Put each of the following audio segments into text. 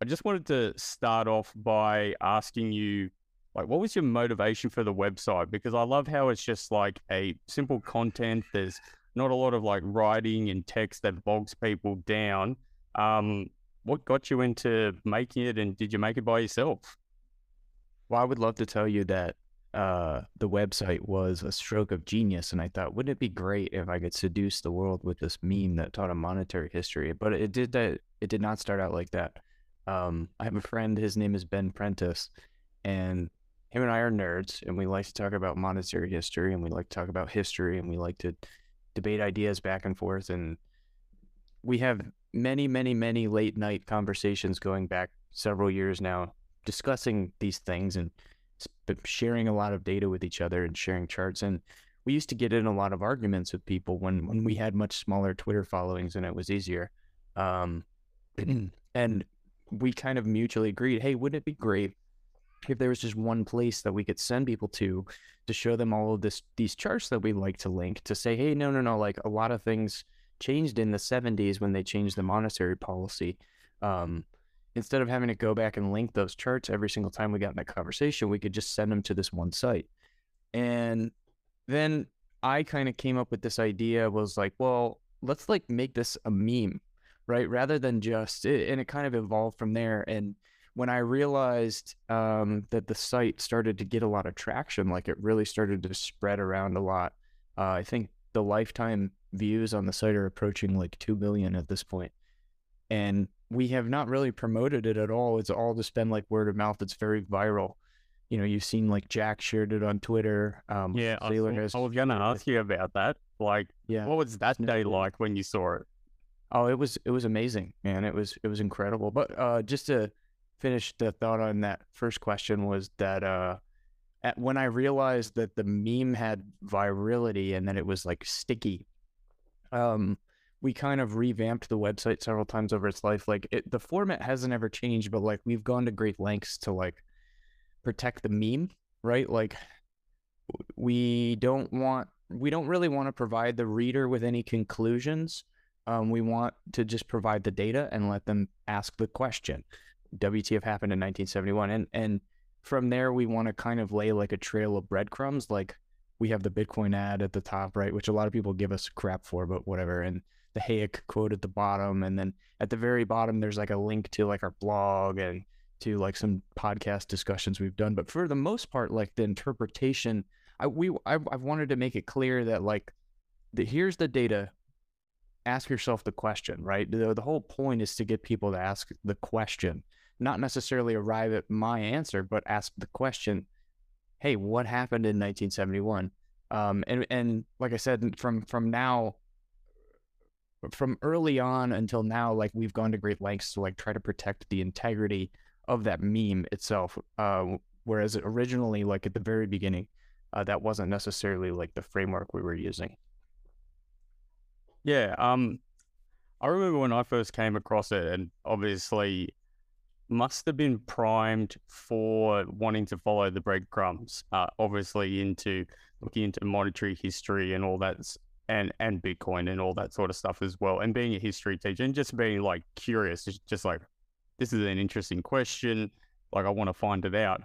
I just wanted to start off by asking you, like, what was your motivation for the website? Because I love how it's just like a simple content. There's not a lot of like writing and text that bogs people down. Um, what got you into making it, and did you make it by yourself? Well, I would love to tell you that uh, the website was a stroke of genius, and I thought, wouldn't it be great if I could seduce the world with this meme that taught a monetary history? But it did that. It did not start out like that. Um, I have a friend. His name is Ben Prentice, and him and I are nerds, and we like to talk about monetary history, and we like to talk about history, and we like to debate ideas back and forth, and we have many, many, many late night conversations going back several years now, discussing these things and sharing a lot of data with each other and sharing charts. And we used to get in a lot of arguments with people when when we had much smaller Twitter followings and it was easier. Um, and we kind of mutually agreed, hey, wouldn't it be great if there was just one place that we could send people to to show them all of this these charts that we like to link to say, hey, no, no, no, like a lot of things changed in the 70s when they changed the monetary policy. Um, instead of having to go back and link those charts every single time we got in that conversation, we could just send them to this one site. And then I kind of came up with this idea was like, well, let's like make this a meme, right? Rather than just, and it kind of evolved from there. And when I realized um, that the site started to get a lot of traction, like it really started to spread around a lot. Uh, I think the lifetime views on the site are approaching like 2 million at this point. And we have not really promoted it at all. It's all just been like word of mouth. It's very viral. You know, you've seen like Jack shared it on Twitter. Um, Yeah, I, Sailor I was going to ask you about that. Like, Yeah. what was that day like when you saw it? Oh, it was it was amazing, man. It was it was incredible. But uh, just to finish the thought on that first question was that uh, at, when I realized that the meme had virility and that it was like sticky, um, we kind of revamped the website several times over its life. Like it, the format hasn't ever changed, but like we've gone to great lengths to like protect the meme, right? Like we don't want we don't really want to provide the reader with any conclusions. Um, we want to just provide the data and let them ask the question. WTF happened in 1971, and and from there we want to kind of lay like a trail of breadcrumbs. Like we have the Bitcoin ad at the top, right, which a lot of people give us crap for, but whatever. And the Hayek quote at the bottom, and then at the very bottom there's like a link to like our blog and to like some podcast discussions we've done. But for the most part, like the interpretation, I we I've, I've wanted to make it clear that like the, here's the data. Ask yourself the question, right? The, the whole point is to get people to ask the question, not necessarily arrive at my answer, but ask the question. Hey, what happened in 1971? Um, and and like I said, from from now, from early on until now, like we've gone to great lengths to like try to protect the integrity of that meme itself. Uh, whereas originally, like at the very beginning, uh, that wasn't necessarily like the framework we were using. Yeah, um, I remember when I first came across it, and obviously must have been primed for wanting to follow the breadcrumbs. Uh, obviously into looking into monetary history and all that, and and Bitcoin and all that sort of stuff as well. And being a history teacher and just being like curious, just, like this is an interesting question. Like I want to find it out.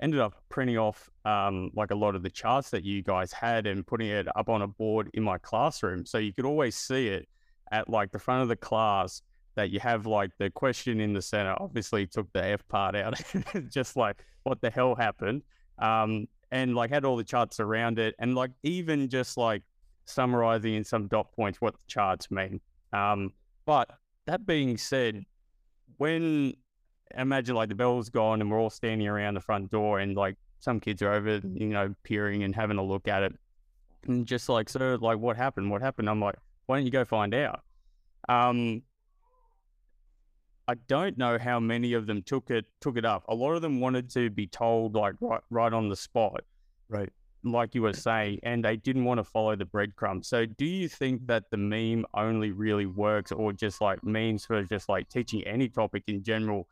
Ended up printing off um, like a lot of the charts that you guys had and putting it up on a board in my classroom, so you could always see it at like the front of the class that you have like the question in the center. Obviously, took the F part out, just like what the hell happened. Um, and like had all the charts around it, and like even just like summarizing in some dot points what the charts mean. Um, but that being said, when imagine like the bell's gone and we're all standing around the front door, and like some kids are over, you know, peering and having a look at it, and just like, so like, what happened? What happened? I'm like, why don't you go find out? Um, I don't know how many of them took it took it up. A lot of them wanted to be told like right right on the spot, Right. like you were saying, and they didn't want to follow the breadcrumbs. So, do you think that the meme only really works, or just like memes for just like teaching any topic in general,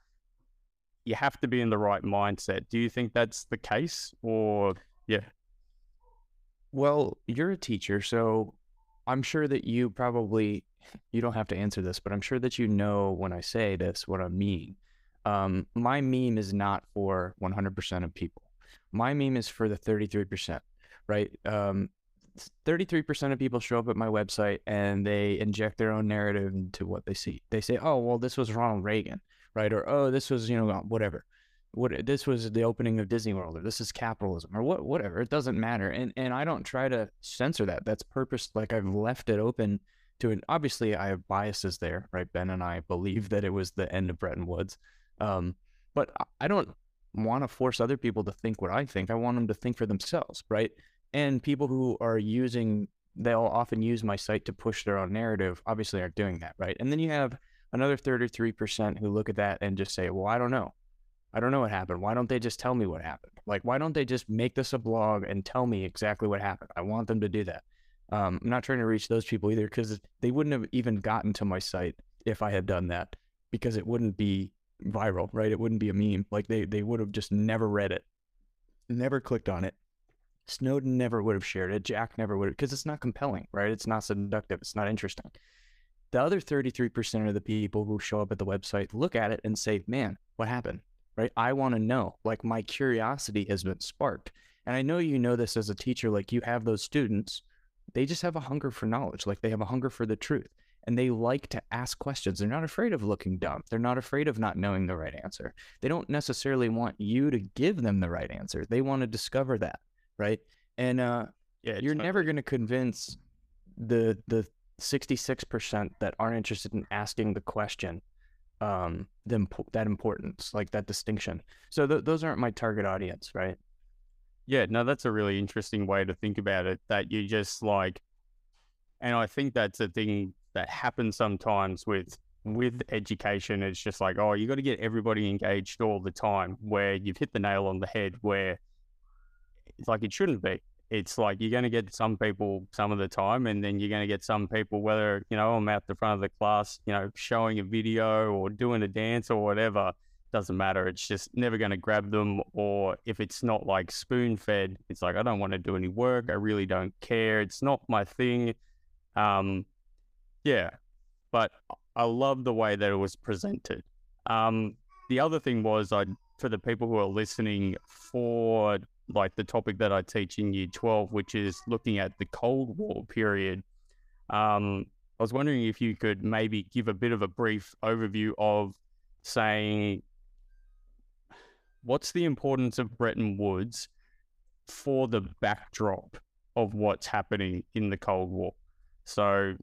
you have to be in the right mindset. Do you think that's the case, or yeah? Well, you're a teacher, so I'm sure that you probably you don't have to answer this, but I'm sure that you know when I say this what I mean. Um, my meme is not for 100% of people. My meme is for the 33%, right? Um, 33% of people show up at my website and they inject their own narrative into what they see. They say, "Oh, well, this was Ronald Reagan," right? Or, "Oh, this was you know whatever." What this was the opening of Disney World, or this is capitalism, or what, whatever. It doesn't matter, and and I don't try to censor that. That's purpose. Like I've left it open to an. Obviously, I have biases there, right? Ben and I believe that it was the end of Bretton Woods, um, but I- I don't want to force other people to think what I think. I want them to think for themselves, right? And people who are using, they'll often use my site to push their own narrative. Obviously, aren't doing that, right? And then you have another 33% who look at that and just say, well, I don't know. I don't know what happened. Why don't they just tell me what happened? Like, why don't they just make this a blog and tell me exactly what happened? I want them to do that. Um, I'm not trying to reach those people either because they wouldn't have even gotten to my site if I had done that because it wouldn't be viral, right? It wouldn't be a meme. Like they they would have just never read it, never clicked on it. Snowden never would have shared it. Jack never would have because it's not compelling, right? It's not seductive. It's not interesting. The other 33% of the people who show up at the website look at it and say, man, what happened? Right? I want to know. Like my curiosity has been sparked. And I know you know this as a teacher, like you have those students, they just have a hunger for knowledge. Like they have a hunger for the truth and they like to ask questions. They're not afraid of looking dumb. They're not afraid of not knowing the right answer. They don't necessarily want you to give them the right answer. They want to discover that, right? And uh, Yeah, you're never going to convince the the 66% that aren't interested in asking the question um the that importance like that distinction so th- those aren't my target audience right Yeah, no, that's a really interesting way to think about it. That you just like, and I think that's a thing that happens sometimes with with education. It's just like, oh, you got to get everybody engaged all the time. Where you've hit the nail on the head. Where it's like it shouldn't be. It's like you're going to get some people some of the time, and then you're going to get some people, whether you know I'm out the front of the class, you know, showing a video or doing a dance or whatever doesn't matter. It's just never going to grab them. Or if it's not like spoon fed, it's like, I don't want to do any work. I really don't care. It's not my thing. Um, yeah. But I love the way that it was presented. Um, the other thing was, I for the people who are listening for like the topic that I teach in year 12, which is looking at the Cold War period. Um, I was wondering if you could maybe give a bit of a brief overview of saying what's the importance of Bretton Woods for the backdrop of what's happening in the Cold War. So,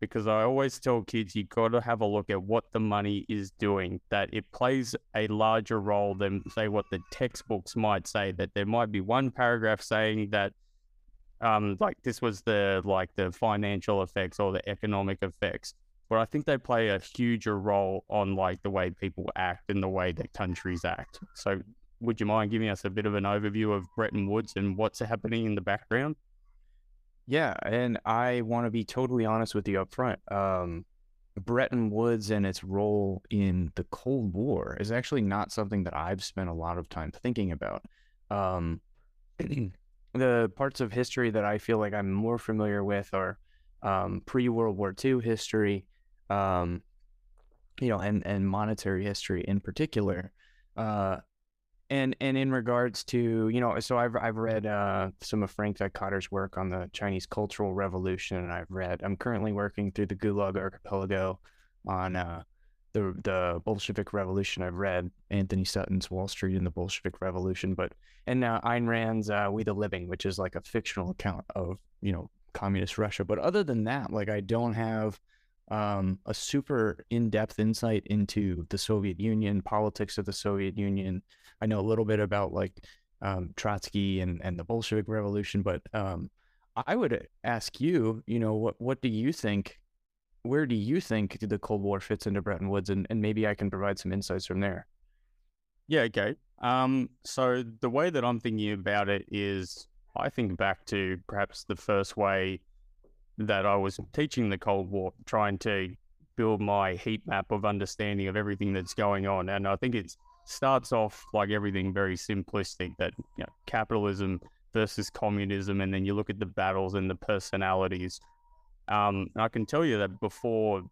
because I always tell kids, you got to have a look at what the money is doing, that it plays a larger role than, say, what the textbooks might say, that there might be one paragraph saying that. Um, like this was the like the financial effects or the economic effects, but I think they play a huger role on like the way people act and the way that countries act. So, would you mind giving us a bit of an overview of Bretton Woods and what's happening in the background? Yeah and i want to be totally honest with you up front um Bretton Woods and its role in the Cold War is actually not something that I've spent a lot of time thinking about. Um, the parts of history that I feel like I'm more familiar with are um, pre World War II history, um, you know, and and monetary history in particular. Uh, and and in regards to you know, so I've I've read uh, some of Frank Dikötter's work on the Chinese Cultural Revolution, and I've read. I'm currently working through the Gulag Archipelago on uh, the the Bolshevik Revolution. I've read Anthony Sutton's Wall Street and the Bolshevik Revolution, but and uh, Ayn Rand's uh, We the Living, which is like a fictional account of you know communist Russia. But other than that, like I don't have um, a super in depth insight into the Soviet Union, politics of the Soviet Union. I know a little bit about like um, Trotsky and, and the Bolshevik Revolution, but um, I would ask you, you know, what what do you think? Where do you think the Cold War fits into Bretton Woods, and, and maybe I can provide some insights from there. Yeah, okay. Um, so the way that I'm thinking about it is, I think back to perhaps the first way that I was teaching the Cold War, trying to build my heat map of understanding of everything that's going on, and I think it's starts off like everything very simplistic that you know, capitalism versus communism, and then you look at the battles and the personalities. Um, I can tell you that before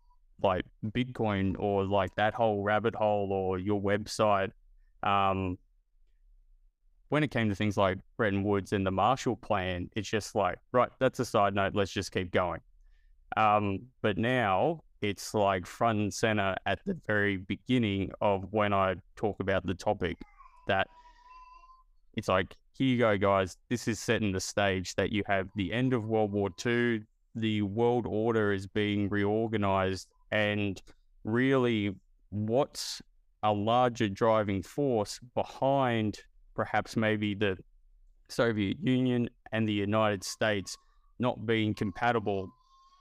like Bitcoin or like that whole rabbit hole or your website, um, when it came to things like Bretton Woods and the Marshall Plan, it's just like, right, that's a side note. Let's just keep going. Um, but now it's like front and center at the very beginning of when I talk about the topic that it's like, here you go, guys. This is setting the stage that you have the end of World War II, the world order is being reorganized, and really what's a larger driving force behind perhaps maybe the Soviet Union and the United States not being compatible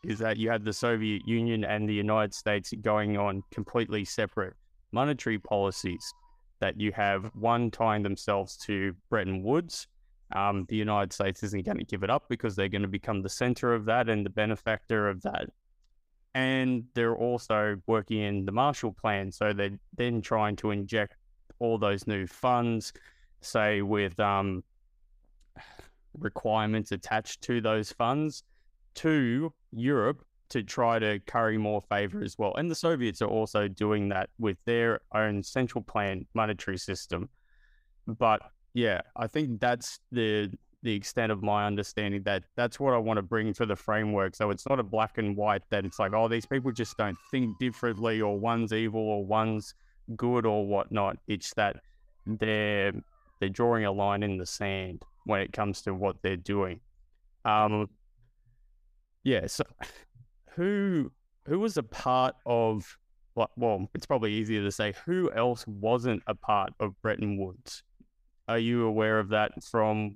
is that you have the Soviet Union and the United States going on completely separate monetary policies. That you have one tying themselves to Bretton Woods. Um, the United States isn't going to give it up because they're going to become the center of that and the benefactor of that. And they're also working in the Marshall Plan. So they're then trying to inject all those new funds, say with um, requirements attached to those funds to Europe to try to curry more favor as well. And the Soviets are also doing that with their own central plan monetary system. But yeah, I think that's the the extent of my understanding that that's what I want to bring to the framework. So it's not a black and white that it's like, oh, these people just don't think differently or one's evil or one's good or whatnot. It's that they're they're drawing a line in the sand when it comes to what they're doing. Um, yeah. So, who who was a part of? Well, well, it's probably easier to say who else wasn't a part of Bretton Woods. Are you aware of that from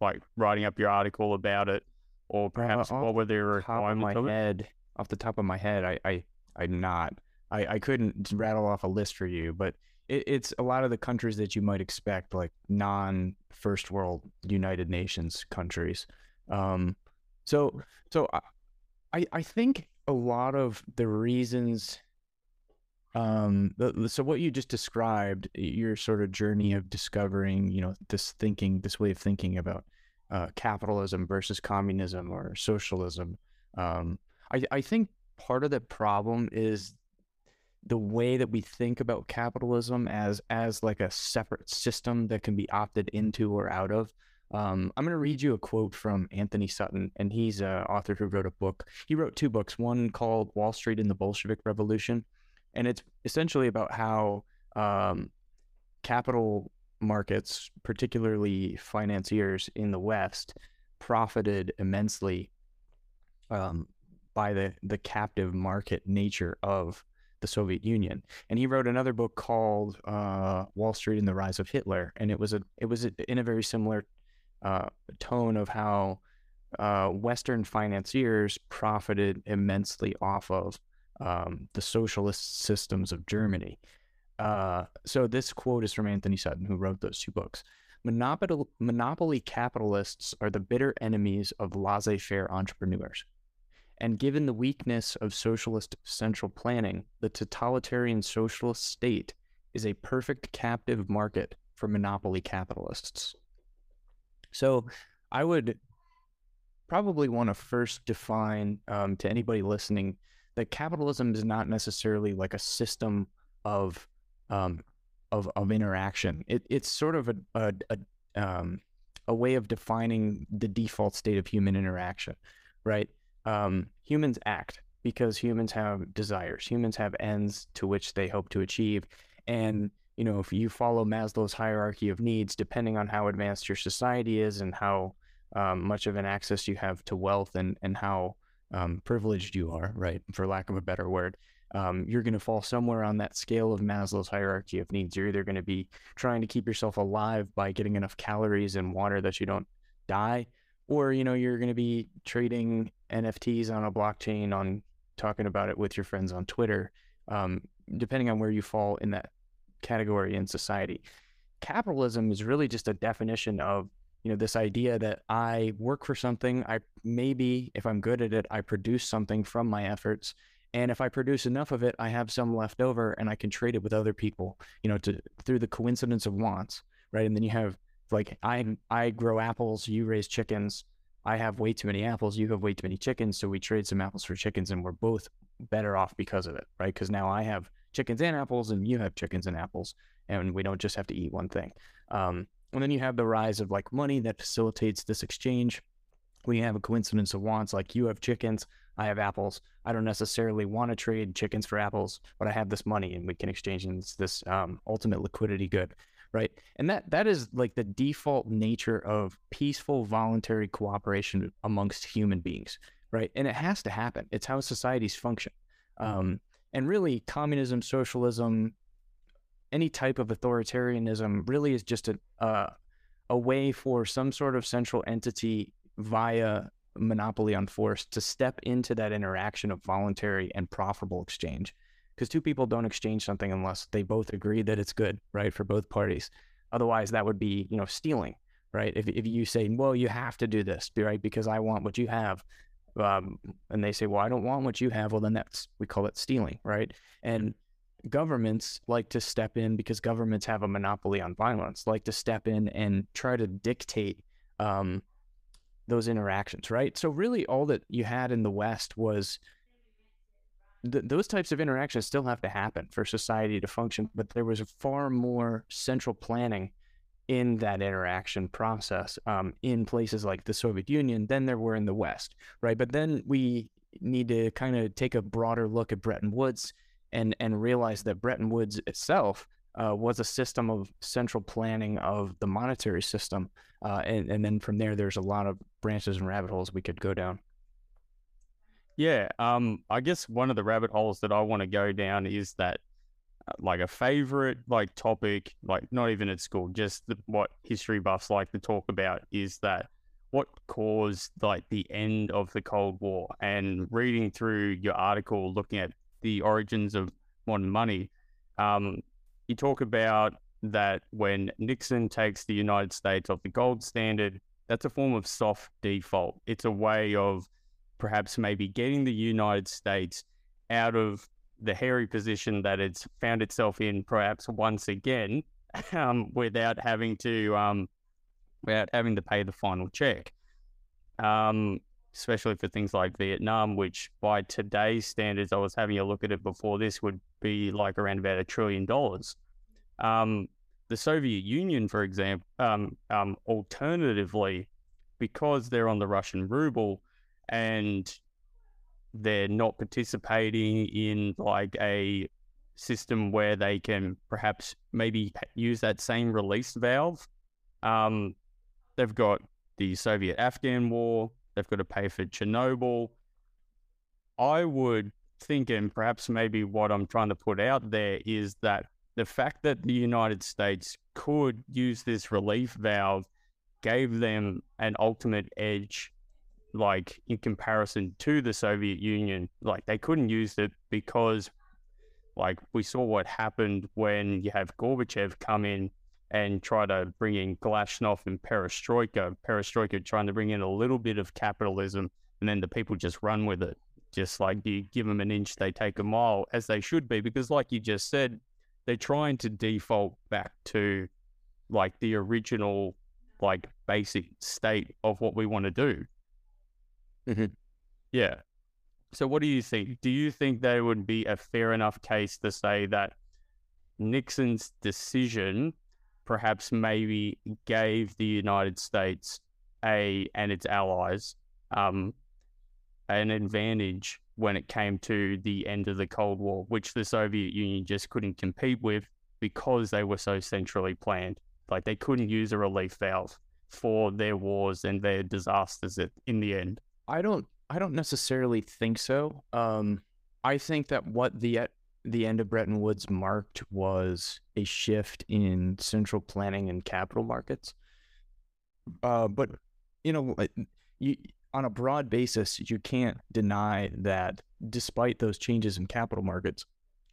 like writing up your article about it, or perhaps off what were the top of my requirements it? head, off the top of my head, I, I, I'm not. I, I couldn't rattle off a list for you, but it, it's a lot of the countries that you might expect, like non-first world United Nations countries. Um, so, so I, I, I think a lot of the reasons. Um, the- so what you just described, your sort of journey of discovering, you know, this thinking, this way of thinking about uh, capitalism versus communism or socialism. Um, I, I think part of the problem is the way that we think about capitalism as as like a separate system that can be opted into or out of. Um, I'm going to read you a quote from Anthony Sutton, and he's an author who wrote a book. He wrote two books, one called Wall Street and the Bolshevik Revolution, and it's essentially about how um, capital markets, particularly financiers in the West, profited immensely um, by the the captive market nature of the Soviet Union. And he wrote another book called uh, Wall Street and the Rise of Hitler, and it was a it was a, in a very similar uh, tone of how uh, Western financiers profited immensely off of um, the socialist systems of Germany. Uh, so this quote is from Anthony Sutton, who wrote those two books. Monopoly, monopoly capitalists are the bitter enemies of laissez-faire entrepreneurs. And given the weakness of socialist central planning, the totalitarian socialist state is a perfect captive market for monopoly capitalists. So I would probably want to first define um, to anybody listening that capitalism is not necessarily like a system of um, of, of interaction. It, it's sort of a, a, a, um, a way of defining the default state of human interaction, right? Um, humans act because humans have desires. Humans have ends to which they hope to achieve. And, you know, if you follow Maslow's hierarchy of needs, depending on how advanced your society is and how um, much of an access you have to wealth and, and how um, privileged you are, right, for lack of a better word, um, you're going to fall somewhere on that scale of Maslow's hierarchy of needs. You're either going to be trying to keep yourself alive by getting enough calories and water that you don't die, or you know you're going to be trading NFTs on a blockchain, on talking about it with your friends on Twitter, um, depending on where you fall in that category in society. Capitalism is really just a definition of you know this idea that I work for something. I maybe if I'm good at it, I produce something from my efforts And if I produce enough of it, I have some left over and I can trade it with other people, you know, to through the coincidence of wants, right? And then you have like I I grow apples, you raise chickens. I have way too many apples, you have way too many chickens, so we trade some apples for chickens and we're both better off because of it, right? Because now I have chickens and apples and you have chickens and apples and we don't just have to eat one thing. Um, and then you have the rise of like money that facilitates this exchange. We have a coincidence of wants, like you have chickens, I have apples. I don't necessarily want to trade chickens for apples, but I have this money and we can exchange and it's this um, ultimate liquidity good, right? And that that is like the default nature of peaceful voluntary cooperation amongst human beings, right? And it has to happen. It's how societies function. Um, and really, communism, socialism, any type of authoritarianism really is just a uh, a way for some sort of central entity via monopoly on force to step into that interaction of voluntary and profitable exchange. Because two people don't exchange something unless they both agree that it's good right for both parties. Otherwise that would be you know stealing right? If, if you say well you have to do this right? Because i want what you have um, and they say well i don't want what you have. Well then that's we call it stealing right? And governments like to step in because governments have a monopoly on violence like to step in and try to dictate um, those interactions, right? So really, all that you had in the West was th- those types of interactions still have to happen for society to function, but there was far more central planning in that interaction process um, in places like the Soviet Union than there were in the West, right? But then we need to kind of take a broader look at Bretton Woods and and realize that Bretton Woods itself uh, was a system of central planning of the monetary system. Uh, and, and then from there, there's a lot of branches and rabbit holes we could go down. Yeah, um, I guess one of the rabbit holes that I want to go down is that, like, a favorite like topic, like not even at school, just the, what history buffs like to talk about is that what caused like the end of the Cold War. And reading through your article, looking at the origins of modern money, um, you talk about that when Nixon takes the United States off the gold standard, that's a form of soft default. It's a way of perhaps maybe getting the United States out of the hairy position that it's found itself in, perhaps once again, um, without having to um, without having to pay the final check. Um, especially for things like Vietnam, which by today's standards, I was having a look at it before this, would be like around about a trillion dollars. Um, the Soviet Union, for example, um, um, alternatively, because they're on the Russian ruble and they're not participating in like a system where they can perhaps maybe use that same release valve. Um, they've got the Soviet Afghan war, they've got to pay for Chernobyl. I would think, and perhaps maybe what I'm trying to put out there is that the fact that the United States could use this relief valve gave them an ultimate edge, like in comparison to the Soviet Union. Like they couldn't use it because, like, we saw what happened when you have Gorbachev come in and try to bring in Glasnost and Perestroika. Perestroika trying to bring in a little bit of capitalism, and then the people just run with it. Just like you give them an inch, they take a mile, as they should be. Because, like you just said, they're trying to default back to like the original, like basic state of what we want to do. Mhm. Yeah. So, what do you think? Do you think there would be a fair enough case to say that Nixon's decision perhaps maybe gave the United States a and its allies um, an advantage when it came to the end of the Cold War, which the Soviet Union just couldn't compete with because they were so centrally planned. Like they couldn't use a relief valve for their wars and their disasters in the end. I don't I don't necessarily think so. Um, I think that what the the end of Bretton Woods marked was a shift in central planning and capital markets. Uh, but you know, you on a broad basis, you can't deny that despite those changes in capital markets,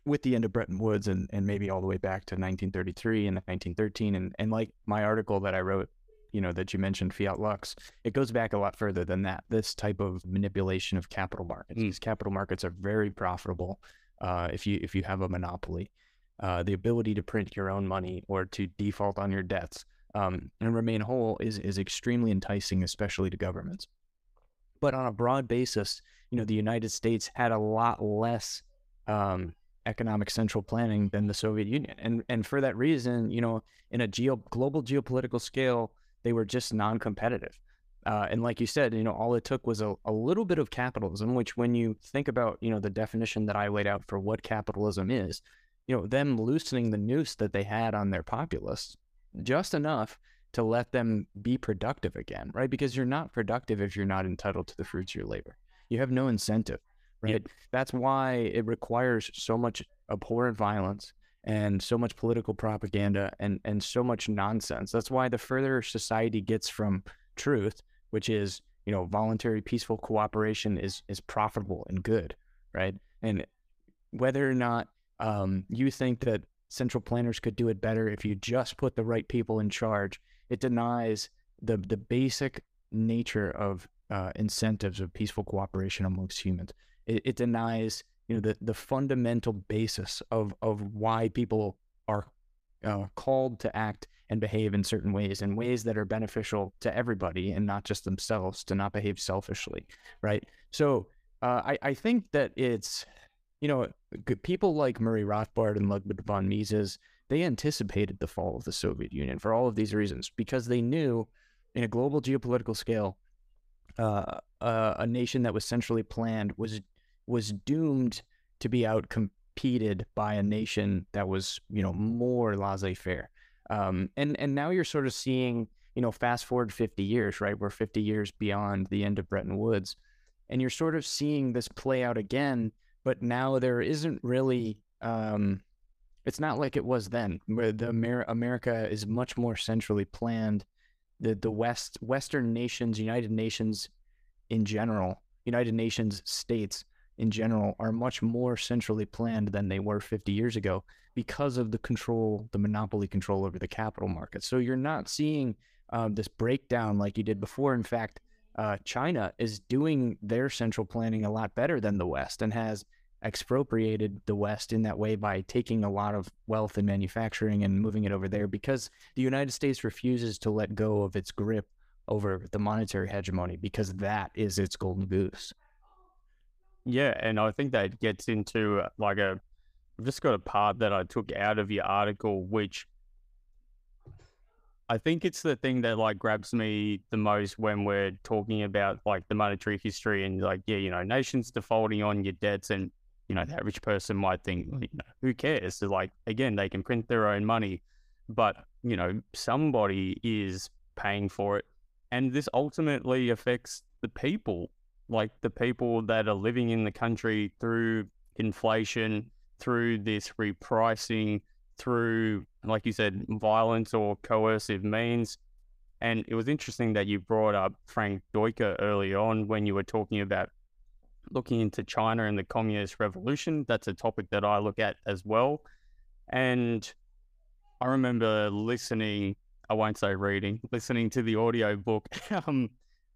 with the end of Bretton Woods and, and maybe all the way back to 1933 and 1913, and, and like my article that I wrote you know that you mentioned fiat lux it goes back a lot further than that this type of manipulation of capital markets Mm. these capital markets are very profitable uh, if you if you have a monopoly uh, the ability to print your own money or to default on your debts um, and remain whole is is extremely enticing especially to governments but on a broad basis you know the united states had a lot less um, economic central planning than the Soviet Union. And and for that reason, you know, in a geo global geopolitical scale, they were just non-competitive. Uh, and like you said, you know, all it took was a, a little bit of capitalism, which when you think about, you know, the definition that I laid out for what capitalism is, you know, them loosening the noose that they had on their populace just enough to let them be productive again, right? Because you're not productive if you're not entitled to the fruits of your labor. You have no incentive, right? Yep. That's why it requires so much abhorrent violence and so much political propaganda and and so much nonsense. That's why the further society gets from truth, which is you know voluntary peaceful cooperation is is profitable and good, right? And whether or not um, you think that central planners could do it better if you just put the right people in charge, it denies the the basic nature of uh, incentives of peaceful cooperation amongst humans. It, it denies you know the the fundamental basis of of why people are uh, called to act and behave in certain ways in ways that are beneficial to everybody and not just themselves to not behave selfishly right? So uh, I, I think that it's you know people like murray rothbard and ludwig von mises they anticipated the fall of the soviet union for all of these reasons because they knew in a global geopolitical scale uh, uh, a nation that was centrally planned was was doomed to be outcompeted by a nation that was, you know, more laissez-faire. Um, and and now you're sort of seeing, you know, fast forward 50 years, right? We're 50 years beyond the end of Bretton Woods, and you're sort of seeing this play out again. But now there isn't really. Um, it's not like it was then, where the Amer- America is much more centrally planned. The the West Western nations, United Nations, in general, United Nations states in general are much more centrally planned than they were 50 years ago because of the control, the monopoly control over the capital markets. So you're not seeing um, this breakdown like you did before. In fact, uh, China is doing their central planning a lot better than the West and has expropriated the West in that way by taking a lot of wealth in manufacturing and moving it over there because the United States refuses to let go of its grip over the monetary hegemony because that is its golden goose. Yeah, and I think that gets into uh, like a. I've just got a part that I took out of your article, which I think it's the thing that like grabs me the most when we're talking about like the monetary history and like yeah, you know, nations defaulting on your debts, and you know, the average person might think, you know, who cares? So, like again, they can print their own money, but you know, somebody is paying for it, and this ultimately affects the people like the people that are living in the country through inflation, through this repricing, through, like you said, violence or coercive means. And it was interesting that you brought up Frank Dikötter early on when you were talking about looking into China and the communist revolution. That's a topic that I look at as well. And I remember listening, I won't say reading, listening to the audio book um,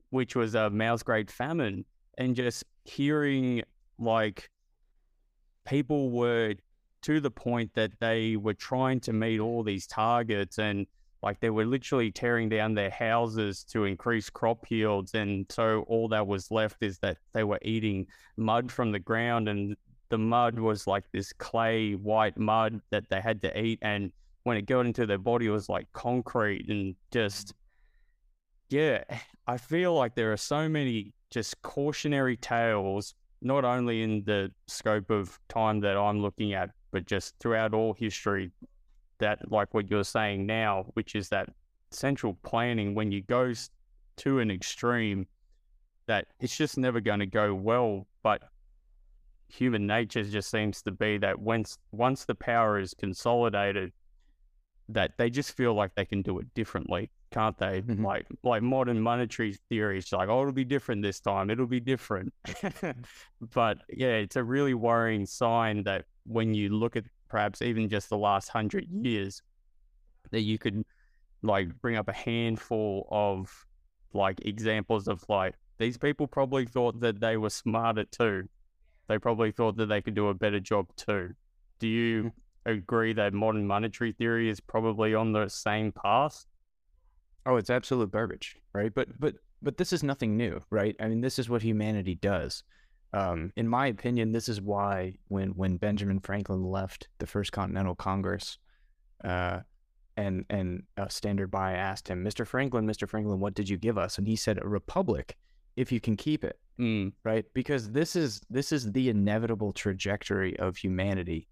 which was a Mao's Great Famine, and just hearing like people were to the point that they were trying to meet all these targets and like they were literally tearing down their houses to increase crop yields and so all that was left is that they were eating mud from the ground and the mud was like this clay white mud that they had to eat and when it got into their body it was like concrete and just yeah, I feel like there are so many just cautionary tales, not only in the scope of time that I'm looking at, but just throughout all history, that like what you're saying now, which is that central planning, when you go to an extreme, that it's just never going to go well. But human nature just seems to be that once once the power is consolidated, that they just feel like they can do it differently, can't they? Mhm. Like like modern monetary theory, it's like, oh, it'll be different this time. It'll be different. but yeah, it's a really worrying sign that when you look at perhaps even just the last hundred years, that you could like bring up a handful of like examples of like these people probably thought that they were smarter too. They probably thought that they could do a better job too. Do you agree that modern monetary theory is probably on the same path? Oh, it's absolute garbage, right? But but but this is nothing new, right? I mean, this is what humanity does. Um, in my opinion, this is why when when Benjamin Franklin left the First Continental Congress, uh, and and uh, Standard By asked him, "Mr. Franklin, Mr. Franklin, what did you give us?" And he said, "A republic, if you can keep it." Mm, right because this is this is the inevitable trajectory of humanity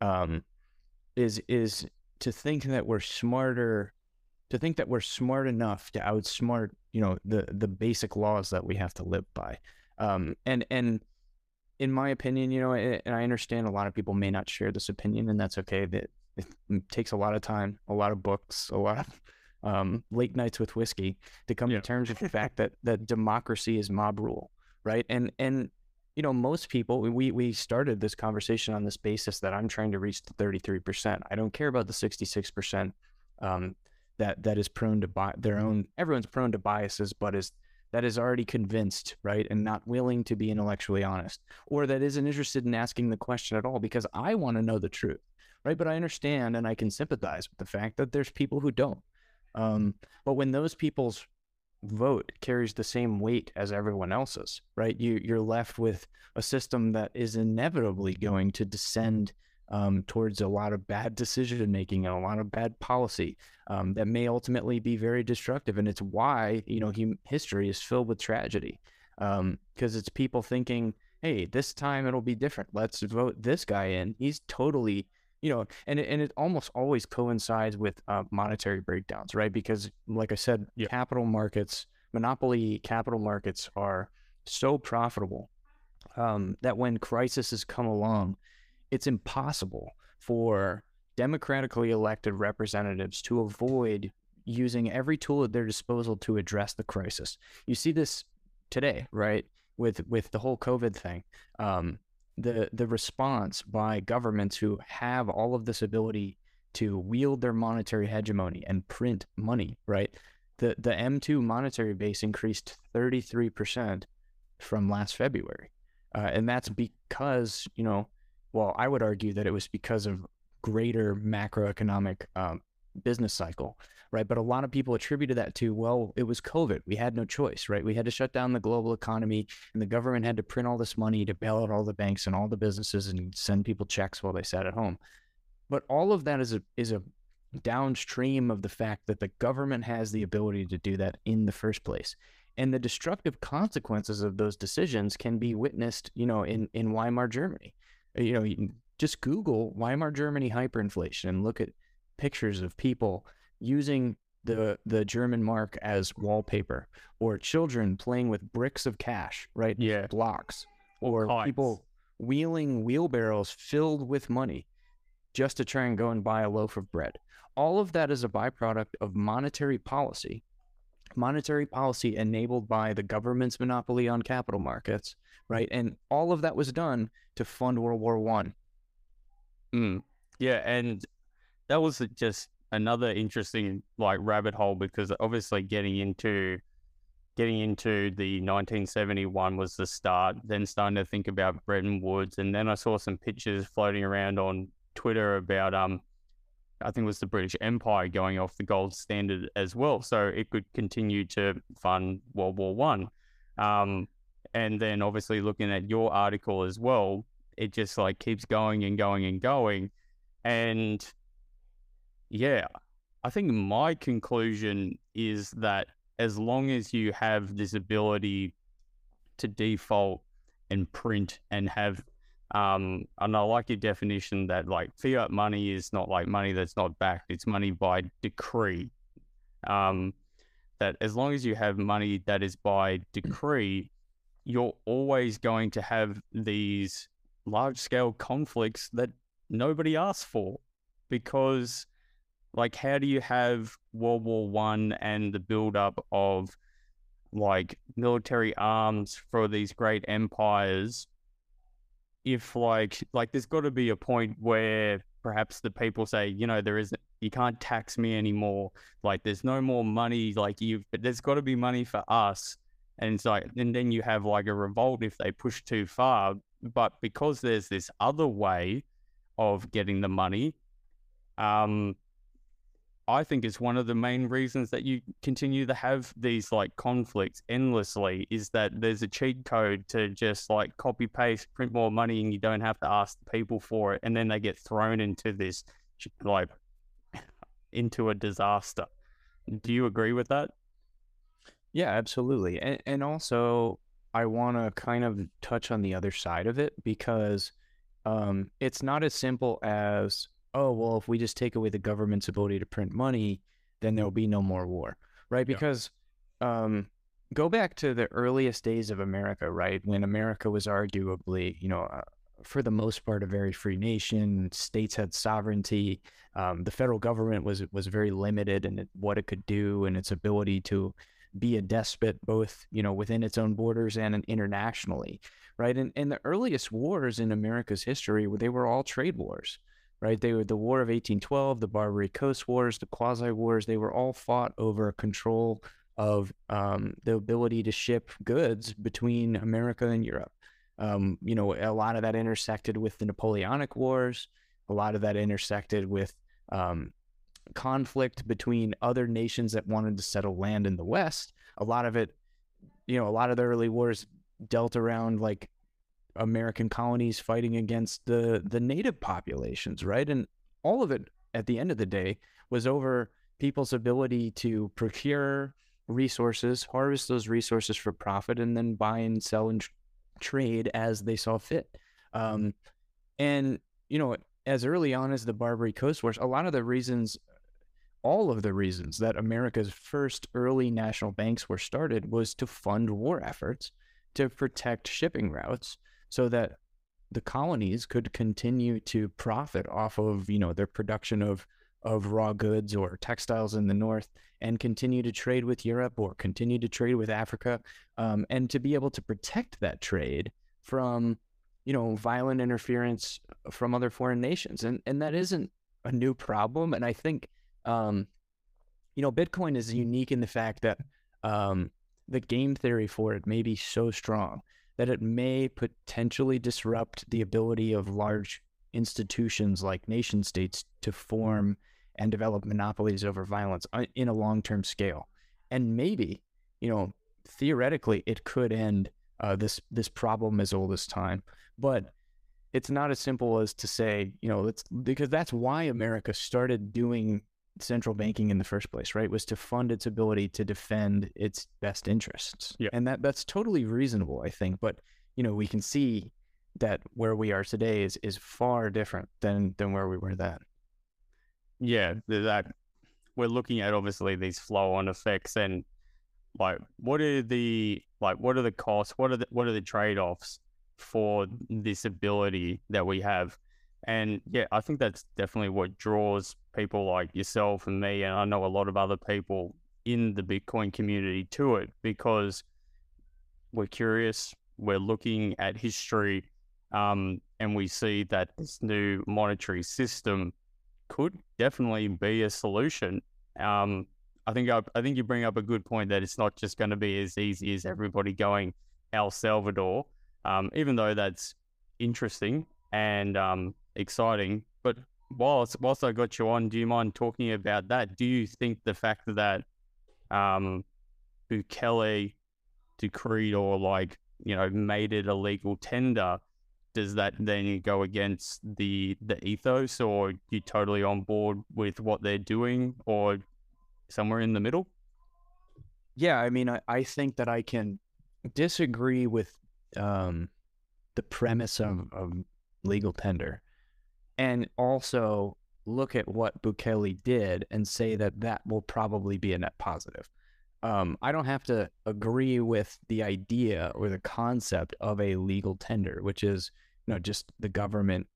um is is to think that we're smarter to think that we're smart enough to outsmart you know the the basic laws that we have to live by. Um and and in my opinion you know and i understand a lot of people may not share this opinion and that's okay. That it takes a lot of time a lot of books a lot of um, late nights with whiskey to come Yeah. to terms with the fact that that democracy is mob rule right? And and you know most people we we started this conversation on this basis that i'm trying to reach the 33% i don't care about the 66% um, that that is prone to buy their own everyone's prone to biases but is that is already convinced right and not willing to be intellectually honest or that isn't interested in asking the question at all because i want to know the truth right but i understand and i can sympathize with the fact that there's people who don't um, but when those people's vote carries the same weight as everyone else's, right? You you're left with a system that is inevitably going to descend um, towards a lot of bad decision making and a lot of bad policy um, that may ultimately be very destructive. And it's why you know hum- history is filled with tragedy because it's people thinking, "Hey, this time it'll be different. Let's vote this guy in. He's totally." You know, and it, and it almost always coincides with uh, monetary breakdowns, right? Because, like I said, Yeah. capital markets, monopoly capital markets are so profitable um, that when crises come along, it's impossible for democratically elected representatives to avoid using every tool at their disposal to address the crisis. You see this today, right? With with the whole COVID thing, um, the the response by governments who have all of this ability to wield their monetary hegemony and print money, right? The the M2 monetary base increased 33% from last February. Uh, and that's because, you know, well, I would argue that it was because of greater macroeconomic um, business cycle, right? But a lot of people attributed that to, well, it was COVID. We had no choice, right? We had to shut down the global economy, and the government had to print all this money to bail out all the banks and all the businesses and send people checks while they sat at home. But all of that is a is a downstream of the fact that the government has the ability to do that in the first place. And the destructive consequences of those decisions can be witnessed, you know, in, in Weimar Germany. Uh, You know, you just Google Weimar Germany hyperinflation and look at pictures of people using the the German mark as wallpaper, or children playing with bricks of cash, right? Yeah. blocks, or kites. people wheeling wheelbarrows filled with money just to try and go and buy a loaf of bread. All of that is a byproduct of monetary policy. Monetary policy enabled by the government's monopoly on capital markets, right? And all of that was done to fund World War One. Mm. Yeah, and that was just another interesting like rabbit hole because obviously getting into getting into the 1971 was the start. Then starting to think about Bretton Woods, and then I saw some pictures floating around on Twitter about um, I think it was the British Empire going off the gold standard as well, so it could continue to fund World War One. Um, and then obviously looking at your article as well, it just like keeps going and going and going. And yeah, I think my conclusion is that as long as you have this ability to default and print and have um and I like your definition that like fiat money is not like money that's not backed, it's money by decree. Um that as long as you have money that is by decree, you're always going to have these large scale conflicts that nobody asks for because like how do you have world war one and the build up of like military arms for these great empires if like like there's got to be a point where perhaps the people say you know there isn't you can't tax me anymore. Like there's no more money. Like you, there's got to be money for us. And it's like, and then you have like a revolt if they push too far. But because there's this other way of getting the money, um, I think it's one of the main reasons that you continue to have these like conflicts endlessly is that there's a cheat code to just like copy paste, print more money, and you don't have to ask the people for it, and then they get thrown into this like into a disaster. Do you agree with that? Yeah, absolutely. And and also I want to kind of touch on the other side of it because um, it's not as simple as oh well if we just take away the government's ability to print money then there'll be no more war right? Yeah. because um, go back to the earliest days of america right? When america was arguably you know uh, for the most part a very free nation states had sovereignty um, the federal government was was very limited in what it could do and its ability to be a despot both you know within its own borders and internationally right? And, and the earliest wars in america's history they were all trade wars right they were the war of 1812 the barbary coast wars the quasi wars they were all fought over control of um, the ability to ship goods between america and europe um, you know a lot of that intersected with the napoleonic wars a lot of that intersected with um, conflict between other nations that wanted to settle land in the West. A lot of it, you know, a lot of the early wars dealt around like American colonies fighting against the the native populations, right? And all of it at the end of the day was over people's ability to procure resources, harvest those resources for profit, and then buy and sell and tr- trade as they saw fit. Um, and you know, as early on as the Barbary Coast Wars, a lot of the reasons, all of the reasons that America's first early national banks were started was to fund war efforts to protect shipping routes so that the colonies could continue to profit off of, you know, their production of of raw goods or textiles in the north and continue to trade with Europe or continue to trade with Africa um, and to be able to protect that trade from you know violent interference from other foreign nations. And and that isn't a new problem. And i think um you know bitcoin is unique in the fact that um the game theory for it may be so strong that it may potentially disrupt the ability of large institutions like nation states to form and develop monopolies over violence uh, in a long-term scale. And maybe you know theoretically it could end uh, this this problem as old as time. But it's not as simple as to say, you know, let's because that's why America started doing central banking in the first place, right? Was to fund its ability to defend its best interests. Yeah. And that that's totally reasonable, I think. But, you know, we can see that where we are today is is far different than than where we were then. yeah, that we're looking at obviously these flow on effects and like what are the like what are the costs? What are the what are the trade offs for this ability that we have? And yeah, I think that's definitely what draws people like yourself and me, and I know a lot of other people in the Bitcoin community to it because we're curious, we're looking at history, um, and we see that this new monetary system could definitely be a solution. Um, I think I, I think you bring up a good point that it's not just going to be as easy as everybody going El Salvador, um, even though that's interesting and um, exciting. But whilst whilst I got you on, do you mind talking about that? Do you think the fact that um, Bukele decreed or like you know made it a legal tender does that then go against the the ethos or you totally on board with what they're doing or somewhere in the middle Yeah, I mean, I, I think that I can disagree with um, the premise of, of legal tender and also look at what Bukele did and say that that will probably be a net positive. Um, I don't have to agree with the idea or the concept of a legal tender, which is, you know, just the government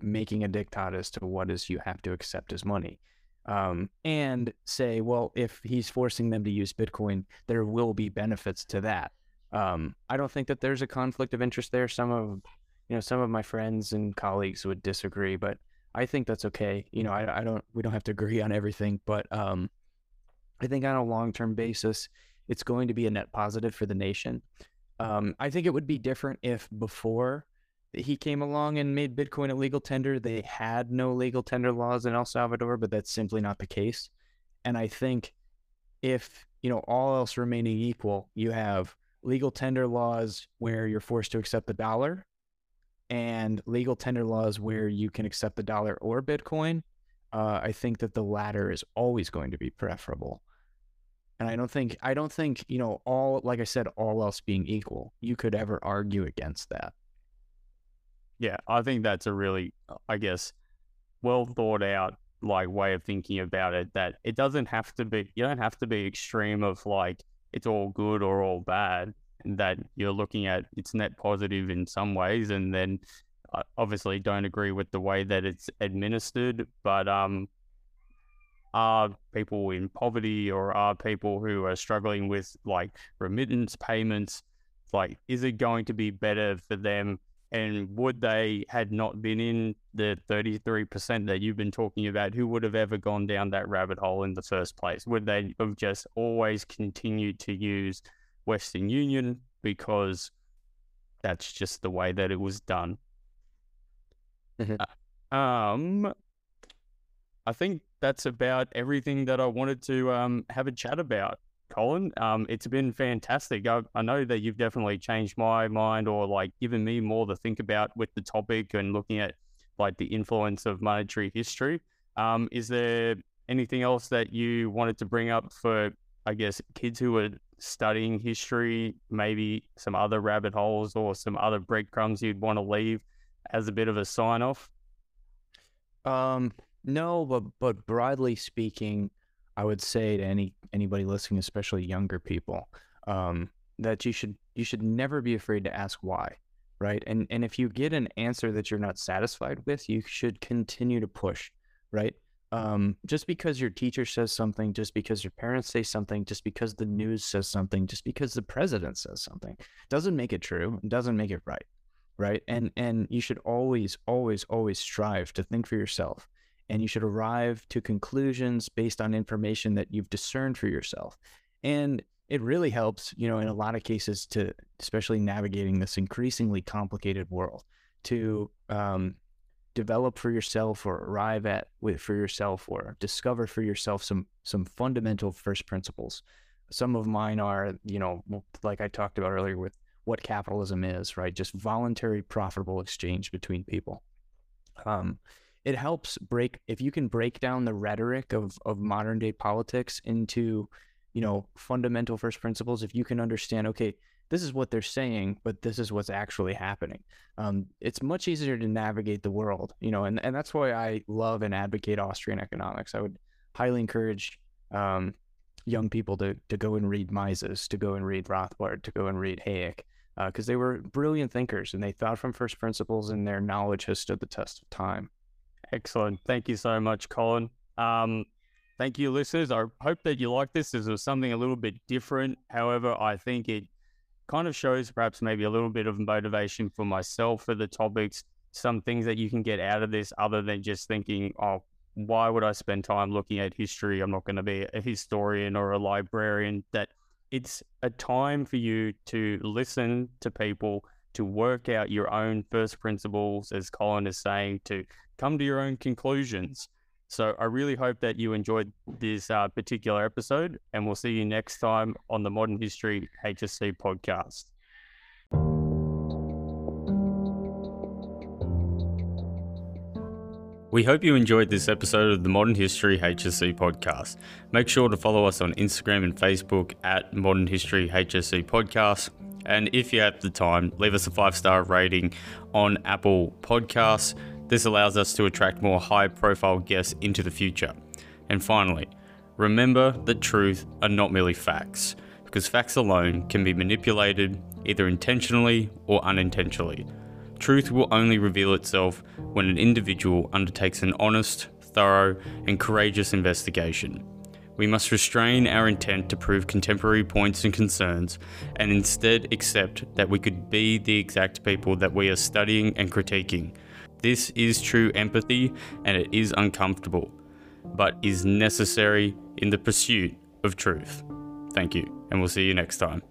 making a diktat as to what is you have to accept as money um, and say, well, if he's forcing them to use Bitcoin, there will be benefits to that. Um, I don't think that there's a conflict of interest there. Some of, you know, some of my friends and colleagues would disagree, but I think that's okay. You know, I, I don't we don't have to agree on everything, but um, I think on a long term basis, it's going to be a net positive for the nation. Um, I think it would be different if before he came along and made Bitcoin a legal tender, they had no legal tender laws in El Salvador, but that's simply not the case. And I think if, you know, all else remaining equal, you have legal tender laws where you're forced to accept the dollar and legal tender laws where you can accept the dollar or Bitcoin. Uh, I think that the latter is always going to be preferable. And I don't think I don't think, you know, all like I said, all else being equal, you could ever argue against that. Yeah, I think that's a really, I guess, well thought out like way of thinking about it. That it doesn't have to be, you don't have to be extreme of like it's all good or all bad. That you're looking at it's net positive in some ways, and then uh, obviously don't agree with the way that it's administered. But um, are people in poverty or are people who are struggling with like remittance payments? Like, is it going to be better for them? And would they had not been in the 33% that you've been talking about, who would have ever gone down that rabbit hole in the first place? Would they have just always continued to use Western Union because that's just the way that it was done? Mhm. Uh, um, I think that's about everything that I wanted to um, have a chat about. Colin, um, it's been fantastic. I, I know that you've definitely changed my mind or like given me more to think about with the topic and looking at like the influence of monetary history. Um, is there anything else that you wanted to bring up for, I guess, kids who are studying history, maybe some other rabbit holes or some other breadcrumbs you'd want to leave as a bit of a sign off? Um, no, but but broadly speaking, I would say to any anybody listening, especially younger people, um, that you should you should never be afraid to ask why, right? And and if you get an answer that you're not satisfied with, you should continue to push, right? Um, just because your teacher says something, just because your parents say something, just because the news says something, just because the president says something, doesn't make it true, doesn't make it right, right? And and you should always, always, always strive to think for yourself and you should arrive to conclusions based on information that you've discerned for yourself. And it really helps, you know, in a lot of cases to, especially navigating this increasingly complicated world, to um, develop for yourself or arrive at with for yourself or discover for yourself some some fundamental first principles. Some of mine are, you know, like I talked about earlier with what capitalism is, right? Just voluntary profitable exchange between people. Um, it helps break if you can break down the rhetoric of of modern day politics into you know fundamental first principles if you can understand okay this is what they're saying but this is what's actually happening um, it's much easier to navigate the world you know and, and that's why i love and advocate austrian economics i would highly encourage um, young people to to go and read mises to go and read rothbard to go and read hayek because they were brilliant thinkers and they thought from first principles and their knowledge has stood the test of time Excellent. Thank you so much, Colin. Um, thank you, listeners. I hope that you like this. This was something a little bit different. However, I think it kind of shows perhaps maybe a little bit of motivation for myself for the topics, some things that you can get out of this other than just thinking, oh, why would I spend time looking at history? I'm not going to be a historian or a librarian. That it's a time for you to listen to people, to work out your own first principles, as Colin is saying, to come to your own conclusions. So I really hope that you enjoyed this uh, particular episode, and we'll see you next time on the Modern History HSC podcast. We hope you enjoyed this episode of the Modern History HSC podcast. Make sure to follow us on Instagram and Facebook at Modern History HSC podcast. And if you have the time, leave us a five star rating on Apple Podcasts. This allows us to attract more high profile guests into the future. And finally, remember that truth are not merely facts, because facts alone can be manipulated either intentionally or unintentionally. Truth will only reveal itself when an individual undertakes an honest, thorough, and courageous investigation. We must restrain our intent to prove contemporary points and concerns, and instead accept that we could be the exact people that we are studying and critiquing. This is true empathy, and it is uncomfortable, but is necessary in the pursuit of truth. Thank you, and we'll see you next time.